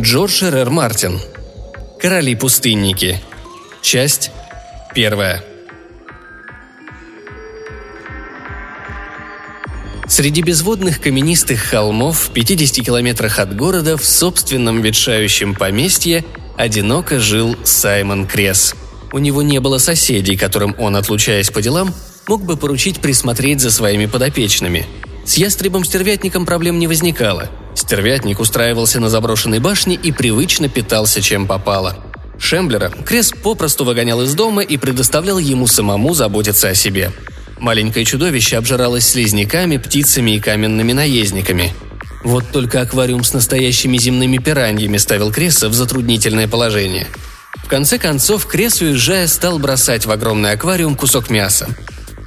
Джордж Р. Р. Мартин. Короли-пустынники. Часть первая. Среди безводных каменистых холмов в 50 километрах от города в собственном ветшающем поместье одиноко жил Саймон Кресс. У него не было соседей, которым он, отлучаясь по делам, мог бы поручить присмотреть за своими подопечными. С ястребом-стервятником проблем не возникало. Стервятник устраивался на заброшенной башне и привычно питался чем попало. Шемблера Кресс попросту выгонял из дома и предоставлял ему самому заботиться о себе – Маленькое чудовище обжиралось слизняками, птицами и каменными наездниками. Вот только аквариум с настоящими земными пираньями ставил Кресса в затруднительное положение. В конце концов, Кресс, уезжая, стал бросать в огромный аквариум кусок мяса.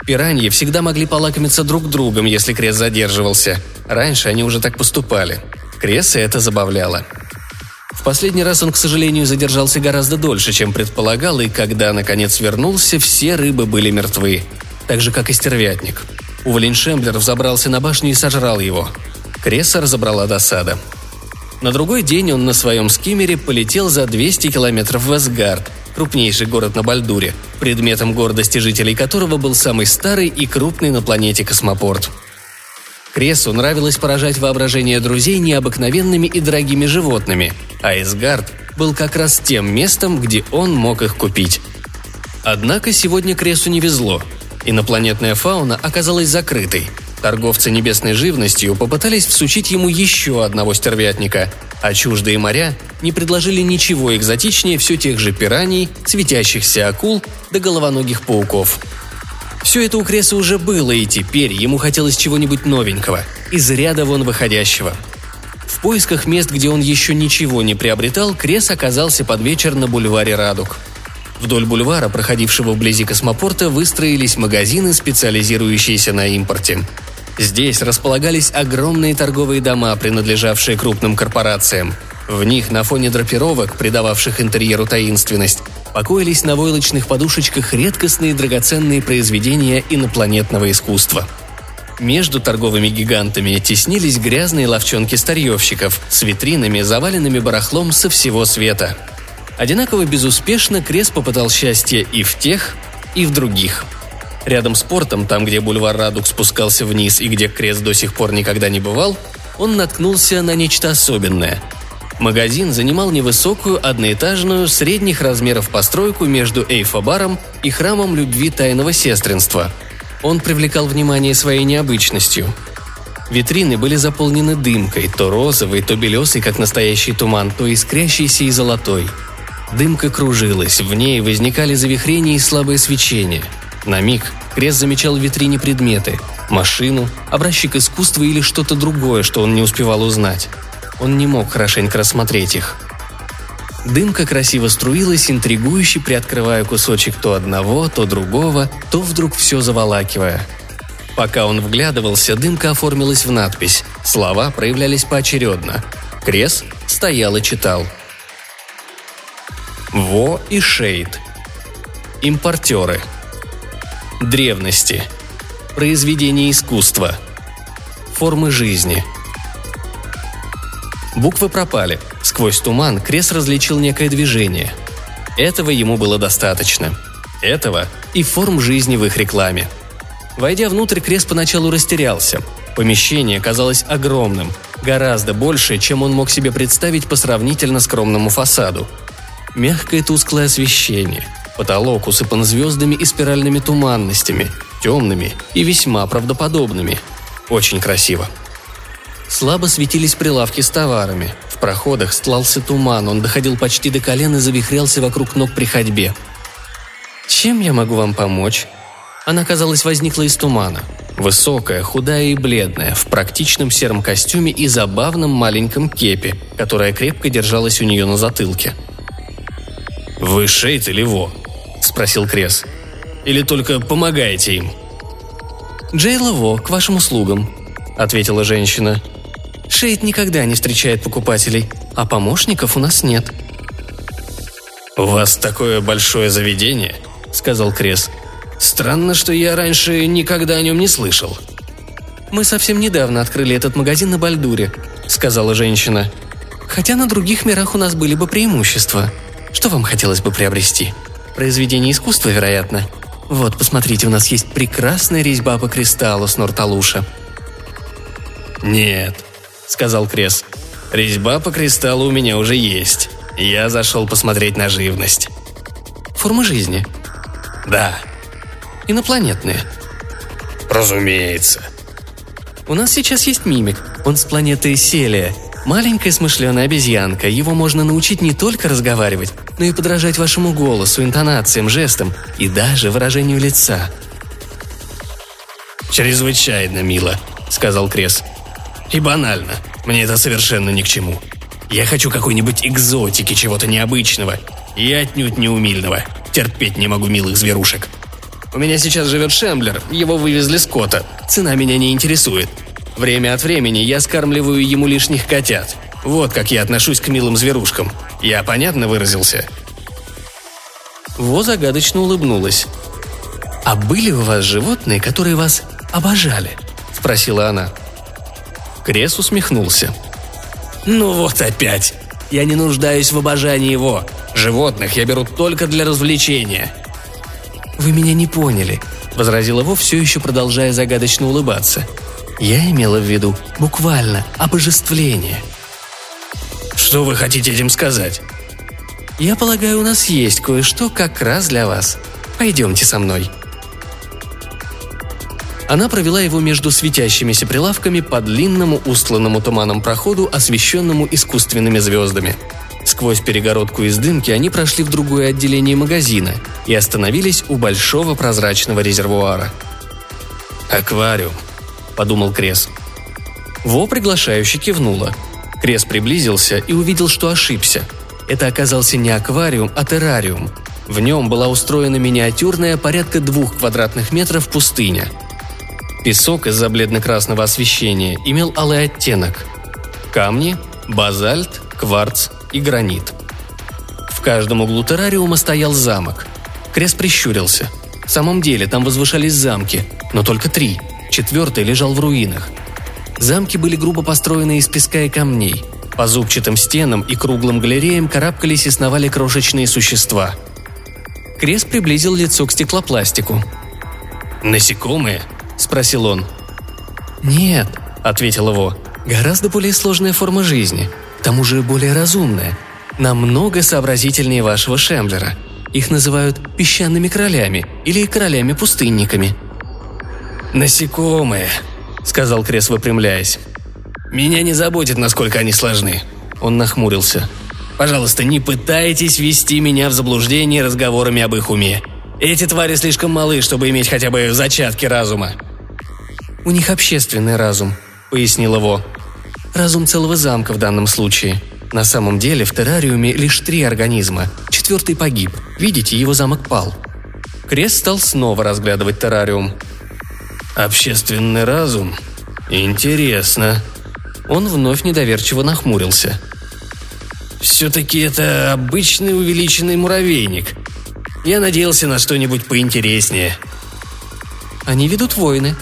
Пираньи всегда могли полакомиться друг другом, если Кресс задерживался. Раньше они уже так поступали. Кресса это забавляло. В последний раз он, к сожалению, задержался гораздо дольше, чем предполагал, и когда, наконец, вернулся, все рыбы были мертвы так же, как и стервятник. Уволень Шемблер взобрался на башню и сожрал его. Кресса разобрала досада. На другой день он на своем скиммере полетел за 200 километров в Эсгард, крупнейший город на Бальдуре, предметом гордости жителей которого был самый старый и крупный на планете космопорт. Кресу нравилось поражать воображение друзей необыкновенными и дорогими животными, а Эсгард был как раз тем местом, где он мог их купить. Однако сегодня Кресу не везло – Инопланетная фауна оказалась закрытой. Торговцы небесной живностью попытались всучить ему еще одного стервятника, а чуждые моря не предложили ничего экзотичнее все тех же пираний, светящихся акул да головоногих пауков. Все это у Креса уже было, и теперь ему хотелось чего-нибудь новенького, из ряда вон выходящего. В поисках мест, где он еще ничего не приобретал, Крес оказался под вечер на бульваре Радуг – Вдоль бульвара, проходившего вблизи космопорта, выстроились магазины, специализирующиеся на импорте. Здесь располагались огромные торговые дома, принадлежавшие крупным корпорациям. В них на фоне драпировок, придававших интерьеру таинственность, покоились на войлочных подушечках редкостные драгоценные произведения инопланетного искусства. Между торговыми гигантами теснились грязные ловчонки старьевщиков с витринами, заваленными барахлом со всего света – Одинаково безуспешно Крес попытал счастье и в тех, и в других. Рядом с портом, там, где бульвар Радуг спускался вниз и где Крес до сих пор никогда не бывал, он наткнулся на нечто особенное. Магазин занимал невысокую, одноэтажную, средних размеров постройку между Эйфа-баром и храмом любви тайного сестринства. Он привлекал внимание своей необычностью. Витрины были заполнены дымкой, то розовой, то белесой, как настоящий туман, то искрящейся и золотой – Дымка кружилась, в ней возникали завихрения и слабое свечение. На миг Крес замечал в витрине предметы – машину, образчик искусства или что-то другое, что он не успевал узнать. Он не мог хорошенько рассмотреть их. Дымка красиво струилась, интригующе приоткрывая кусочек то одного, то другого, то вдруг все заволакивая. Пока он вглядывался, дымка оформилась в надпись. Слова проявлялись поочередно. Крес стоял и читал – Во и Шейд. Импортеры. Древности. Произведения искусства. Формы жизни. Буквы пропали. Сквозь туман Крес различил некое движение. Этого ему было достаточно. Этого и форм жизни в их рекламе. Войдя внутрь, Крес поначалу растерялся. Помещение казалось огромным, гораздо больше, чем он мог себе представить по сравнительно скромному фасаду – Мягкое тусклое освещение. Потолок усыпан звездами и спиральными туманностями, темными и весьма правдоподобными. Очень красиво. Слабо светились прилавки с товарами. В проходах стлался туман, он доходил почти до колен и завихрялся вокруг ног при ходьбе. «Чем я могу вам помочь?» Она, казалось, возникла из тумана. Высокая, худая и бледная, в практичном сером костюме и забавном маленьком кепе, которая крепко держалась у нее на затылке – «Вы Шейд или Во?» – спросил Крес. «Или только помогаете им?» «Джейла Во, к вашим услугам», – ответила женщина. «Шейд никогда не встречает покупателей, а помощников у нас нет». «У вас такое большое заведение», – сказал Крес. «Странно, что я раньше никогда о нем не слышал». «Мы совсем недавно открыли этот магазин на Бальдуре», – сказала женщина. Хотя на других мирах у нас были бы преимущества. Что вам хотелось бы приобрести? Произведение искусства, вероятно. Вот, посмотрите, у нас есть прекрасная резьба по кристаллу с Норталуша». «Нет», — сказал Крес. «Резьба по кристаллу у меня уже есть. Я зашел посмотреть на живность». «Формы жизни?» «Да». «Инопланетные?» «Разумеется». «У нас сейчас есть мимик. Он с планеты Селия. Маленькая смышленая обезьянка. Его можно научить не только разговаривать, но и подражать вашему голосу, интонациям, жестам и даже выражению лица». «Чрезвычайно мило», — сказал Крес. «И банально. Мне это совершенно ни к чему. Я хочу какой-нибудь экзотики, чего-то необычного. И отнюдь не умильного. Терпеть не могу милых зверушек. У меня сейчас живет Шемблер, его вывезли с кота. Цена меня не интересует. Время от времени я скармливаю ему лишних котят. Вот как я отношусь к милым зверушкам. Я понятно выразился?» Во загадочно улыбнулась. «А были у вас животные, которые вас обожали?» – спросила она. Крес усмехнулся. «Ну вот опять. Я не нуждаюсь в обожании его. Животных я беру только для развлечения». «Вы меня не поняли», – возразила Во, все еще продолжая загадочно улыбаться. «Я имела в виду буквально обожествление». «Что вы хотите этим сказать?» «Я полагаю, у нас есть кое-что как раз для вас. Пойдемте со мной», она провела его между светящимися прилавками по длинному устланному туманом проходу, освещенному искусственными звездами. Сквозь перегородку из дымки они прошли в другое отделение магазина и остановились у большого прозрачного резервуара. «Аквариум», — подумал Крес. Во приглашающе кивнула. Крес приблизился и увидел, что ошибся. Это оказался не аквариум, а террариум. В нем была устроена миниатюрная порядка двух квадратных метров пустыня — Песок из-за бледно-красного освещения имел алый оттенок. Камни, базальт, кварц и гранит. В каждом углу террариума стоял замок. Крест прищурился. В самом деле там возвышались замки, но только три. Четвертый лежал в руинах. Замки были грубо построены из песка и камней. По зубчатым стенам и круглым галереям карабкались и сновали крошечные существа. Крест приблизил лицо к стеклопластику. «Насекомые?» – спросил он. «Нет», – ответил его, – «гораздо более сложная форма жизни, к тому же более разумная, намного сообразительнее вашего Шемблера. Их называют песчаными королями или королями-пустынниками». «Насекомые», – сказал Крес, выпрямляясь. «Меня не заботит, насколько они сложны». Он нахмурился. «Пожалуйста, не пытайтесь ввести меня в заблуждение разговорами об их уме. Эти твари слишком малы, чтобы иметь хотя бы зачатки разума». «У них общественный разум», — пояснил его. «Разум целого замка в данном случае. На самом деле в террариуме лишь три организма. Четвертый погиб. Видите, его замок пал». Крест стал снова разглядывать террариум. «Общественный разум? Интересно». Он вновь недоверчиво нахмурился. «Все-таки это обычный увеличенный муравейник. Я надеялся на что-нибудь поинтереснее. Они ведут войны.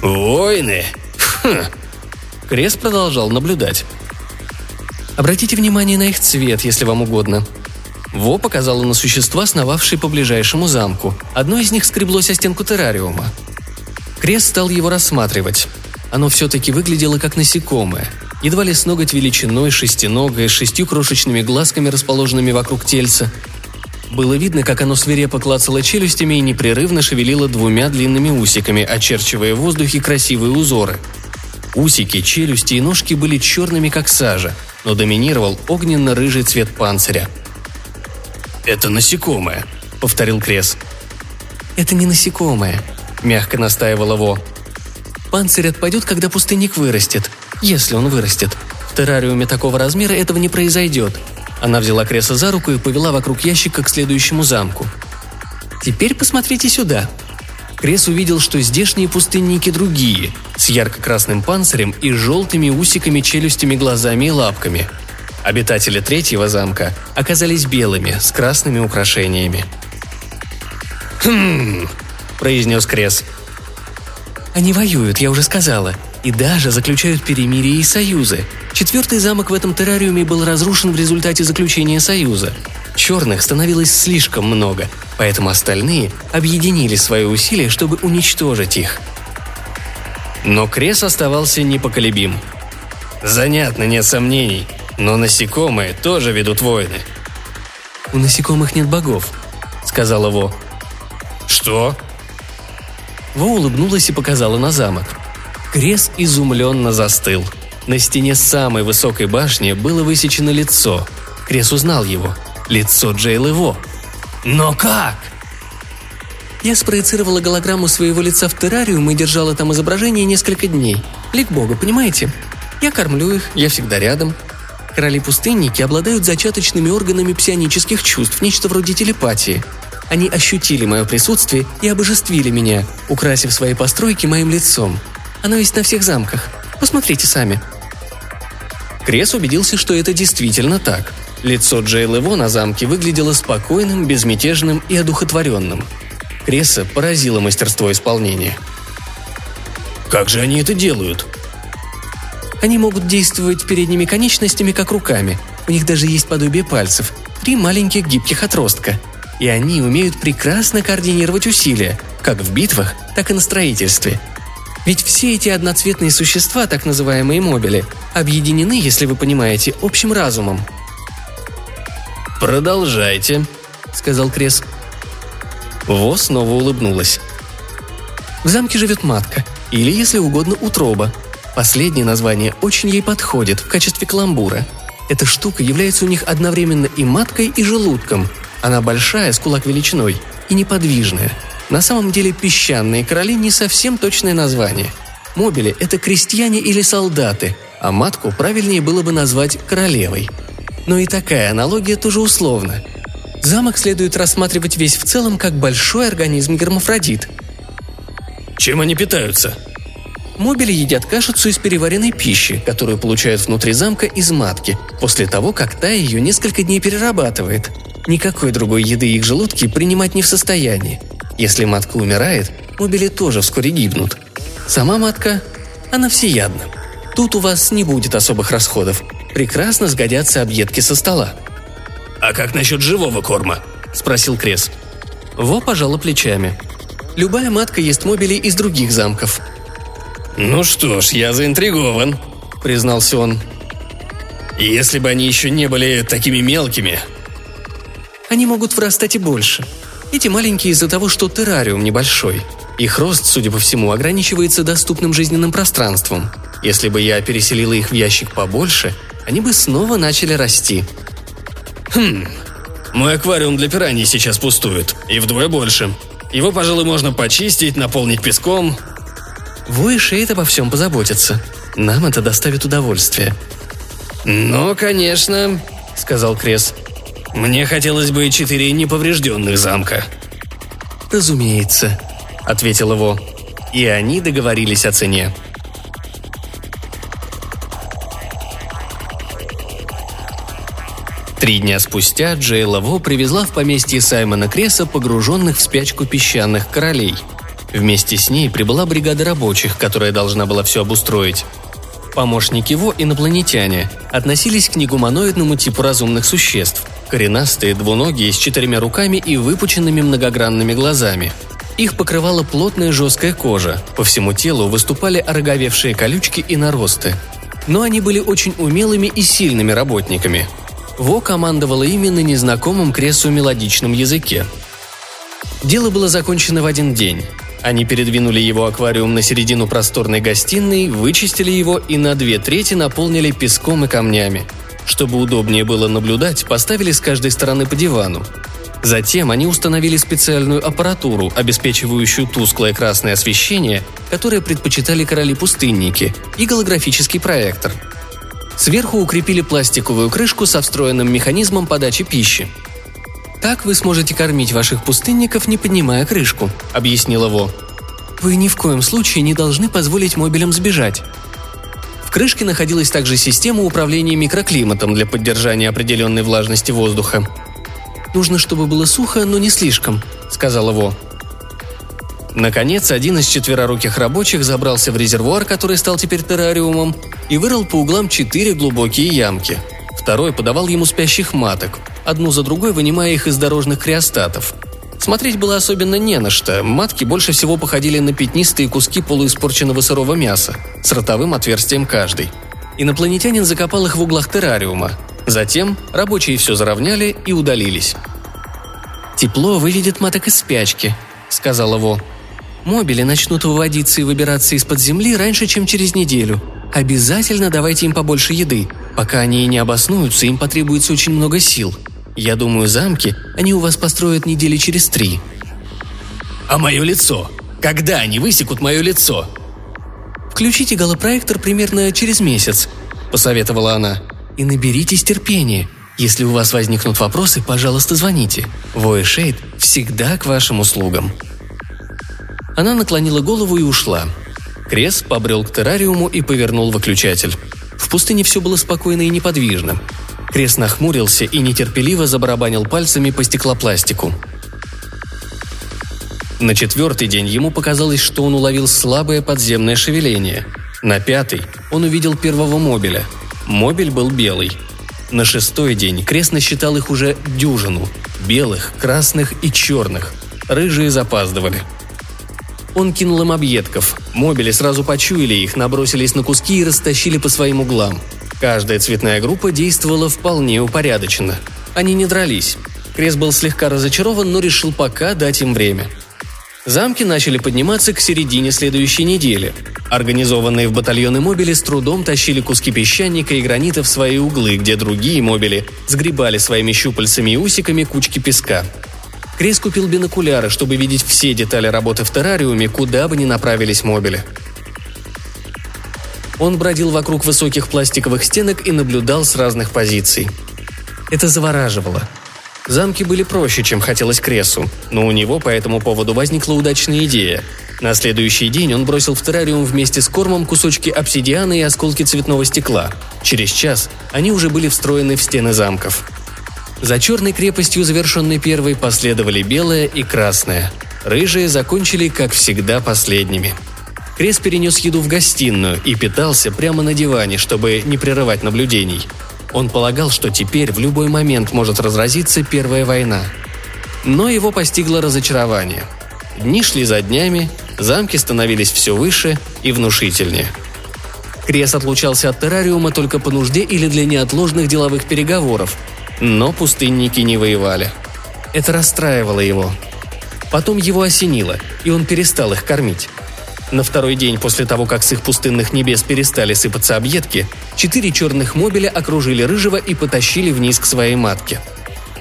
Войны? Хм. Крес продолжал наблюдать. Обратите внимание на их цвет, если вам угодно. Во показала на существа, сновавшие по ближайшему замку. Одно из них скреблось о стенку террариума. Крес стал его рассматривать. Оно все-таки выглядело как насекомое. Едва ли с ноготь величиной, шестиногое, с шестью крошечными глазками, расположенными вокруг тельца, было видно, как оно свирепо клацало челюстями и непрерывно шевелило двумя длинными усиками, очерчивая в воздухе красивые узоры. Усики, челюсти и ножки были черными, как сажа, но доминировал огненно-рыжий цвет панциря. «Это насекомое», — повторил Крес. «Это не насекомое», — мягко настаивала Во. «Панцирь отпадет, когда пустынник вырастет, если он вырастет. В террариуме такого размера этого не произойдет, она взяла Креса за руку и повела вокруг ящика к следующему замку. «Теперь посмотрите сюда». Крес увидел, что здешние пустынники другие, с ярко-красным панцирем и желтыми усиками, челюстями, глазами и лапками. Обитатели третьего замка оказались белыми, с красными украшениями. «Хм...» – произнес Крес. «Они воюют, я уже сказала, и даже заключают перемирие и союзы. Четвертый замок в этом террариуме был разрушен в результате заключения союза. Черных становилось слишком много, поэтому остальные объединили свои усилия, чтобы уничтожить их. Но Крес оставался непоколебим. Занятно, нет сомнений, но насекомые тоже ведут войны. «У насекомых нет богов», — сказала Во. «Что?» Во улыбнулась и показала на замок. Крес изумленно застыл. На стене самой высокой башни было высечено лицо. Крес узнал его. Лицо Джейл Во. «Но как?» Я спроецировала голограмму своего лица в террариум и держала там изображение несколько дней. Лик бога, понимаете? Я кормлю их, я всегда рядом. Короли-пустынники обладают зачаточными органами псионических чувств, нечто вроде телепатии. Они ощутили мое присутствие и обожествили меня, украсив свои постройки моим лицом. Оно есть на всех замках. Посмотрите сами. Крес убедился, что это действительно так. Лицо Джейл Эво на замке выглядело спокойным, безмятежным и одухотворенным. Креса поразило мастерство исполнения. «Как же они это делают?» Они могут действовать передними конечностями, как руками. У них даже есть подобие пальцев. Три маленьких гибких отростка. И они умеют прекрасно координировать усилия, как в битвах, так и на строительстве. Ведь все эти одноцветные существа, так называемые мобили, объединены, если вы понимаете, общим разумом. «Продолжайте», — сказал Крес. Во снова улыбнулась. В замке живет матка, или, если угодно, утроба, Последнее название очень ей подходит в качестве каламбура. Эта штука является у них одновременно и маткой, и желудком. Она большая, с кулак величиной, и неподвижная. На самом деле песчаные короли не совсем точное название. Мобили – это крестьяне или солдаты, а матку правильнее было бы назвать королевой. Но и такая аналогия тоже условна. Замок следует рассматривать весь в целом как большой организм гермафродит. «Чем они питаются?» Мобили едят кашицу из переваренной пищи, которую получают внутри замка из матки, после того, как та ее несколько дней перерабатывает. Никакой другой еды их желудки принимать не в состоянии. Если матка умирает, мобили тоже вскоре гибнут. Сама матка, она всеядна. Тут у вас не будет особых расходов. Прекрасно сгодятся объедки со стола. «А как насчет живого корма?» – спросил Крес. Во пожала плечами. Любая матка ест мобили из других замков. «Ну что ж, я заинтригован», — признался он. «Если бы они еще не были такими мелкими...» «Они могут вырастать и больше. Эти маленькие из-за того, что террариум небольшой. Их рост, судя по всему, ограничивается доступным жизненным пространством. Если бы я переселила их в ящик побольше, они бы снова начали расти». «Хм, мой аквариум для пираний сейчас пустует, и вдвое больше. Его, пожалуй, можно почистить, наполнить песком, вы и Шейд обо всем позаботятся. Нам это доставит удовольствие». «Ну, конечно», — сказал Крес. «Мне хотелось бы четыре неповрежденных замка». «Разумеется», — ответил его. И они договорились о цене. Три дня спустя Джейла Во привезла в поместье Саймона Креса погруженных в спячку песчаных королей — Вместе с ней прибыла бригада рабочих, которая должна была все обустроить. Помощники его, инопланетяне, относились к негуманоидному типу разумных существ. Коренастые, двуногие, с четырьмя руками и выпученными многогранными глазами. Их покрывала плотная жесткая кожа, по всему телу выступали ороговевшие колючки и наросты. Но они были очень умелыми и сильными работниками. Во командовала ими на незнакомом Кресу мелодичном языке. Дело было закончено в один день. Они передвинули его аквариум на середину просторной гостиной, вычистили его и на две трети наполнили песком и камнями. Чтобы удобнее было наблюдать, поставили с каждой стороны по дивану. Затем они установили специальную аппаратуру, обеспечивающую тусклое красное освещение, которое предпочитали короли-пустынники, и голографический проектор. Сверху укрепили пластиковую крышку со встроенным механизмом подачи пищи – так вы сможете кормить ваших пустынников, не поднимая крышку», — объяснила Во. «Вы ни в коем случае не должны позволить мобилям сбежать». В крышке находилась также система управления микроклиматом для поддержания определенной влажности воздуха. «Нужно, чтобы было сухо, но не слишком», — сказала Во. Наконец, один из четвероруких рабочих забрался в резервуар, который стал теперь террариумом, и вырыл по углам четыре глубокие ямки. Второй подавал ему спящих маток, одну за другой вынимая их из дорожных криостатов. Смотреть было особенно не на что. Матки больше всего походили на пятнистые куски полуиспорченного сырого мяса, с ротовым отверстием каждый. Инопланетянин закопал их в углах террариума. Затем рабочие все заровняли и удалились. «Тепло выведет маток из спячки», — сказала Во. Мобили начнут выводиться и выбираться из-под земли раньше, чем через неделю. Обязательно давайте им побольше еды. Пока они не обоснуются, им потребуется очень много сил. Я думаю, замки они у вас построят недели через три». «А мое лицо? Когда они высекут мое лицо?» «Включите голопроектор примерно через месяц», – посоветовала она. «И наберитесь терпения. Если у вас возникнут вопросы, пожалуйста, звоните. Вой Шейд всегда к вашим услугам». Она наклонила голову и ушла. Крес побрел к террариуму и повернул выключатель. В пустыне все было спокойно и неподвижно. Крес нахмурился и нетерпеливо забарабанил пальцами по стеклопластику. На четвертый день ему показалось, что он уловил слабое подземное шевеление. На пятый он увидел первого мобиля. Мобиль был белый. На шестой день Крес насчитал их уже дюжину. Белых, красных и черных. Рыжие запаздывали – он кинул им объедков. Мобили сразу почуяли их, набросились на куски и растащили по своим углам. Каждая цветная группа действовала вполне упорядоченно. Они не дрались. Крес был слегка разочарован, но решил пока дать им время. Замки начали подниматься к середине следующей недели. Организованные в батальоны мобили с трудом тащили куски песчаника и гранита в свои углы, где другие мобили сгребали своими щупальцами и усиками кучки песка – Крис купил бинокуляры, чтобы видеть все детали работы в террариуме, куда бы ни направились мобили. Он бродил вокруг высоких пластиковых стенок и наблюдал с разных позиций. Это завораживало. Замки были проще, чем хотелось Кресу, но у него по этому поводу возникла удачная идея. На следующий день он бросил в террариум вместе с кормом кусочки обсидиана и осколки цветного стекла. Через час они уже были встроены в стены замков. За черной крепостью, завершенной первой, последовали белая и красная. Рыжие закончили, как всегда, последними. Крес перенес еду в гостиную и питался прямо на диване, чтобы не прерывать наблюдений. Он полагал, что теперь в любой момент может разразиться Первая война. Но его постигло разочарование. Дни шли за днями, замки становились все выше и внушительнее. Крес отлучался от террариума только по нужде или для неотложных деловых переговоров, но пустынники не воевали. Это расстраивало его. Потом его осенило, и он перестал их кормить. На второй день после того, как с их пустынных небес перестали сыпаться объедки, четыре черных мобиля окружили Рыжего и потащили вниз к своей матке.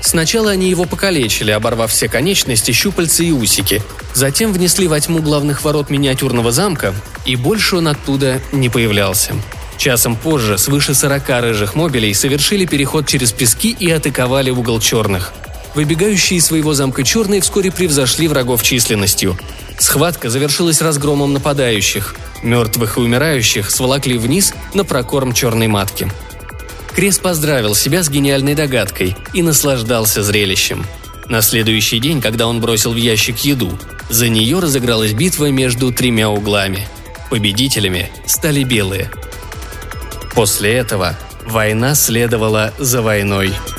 Сначала они его покалечили, оборвав все конечности, щупальца и усики. Затем внесли во тьму главных ворот миниатюрного замка, и больше он оттуда не появлялся. Часом позже свыше 40 рыжих мобилей совершили переход через пески и атаковали угол черных. Выбегающие из своего замка черные вскоре превзошли врагов численностью. Схватка завершилась разгромом нападающих. Мертвых и умирающих сволокли вниз на прокорм черной матки. Крес поздравил себя с гениальной догадкой и наслаждался зрелищем. На следующий день, когда он бросил в ящик еду, за нее разыгралась битва между тремя углами. Победителями стали белые – После этого война следовала за войной –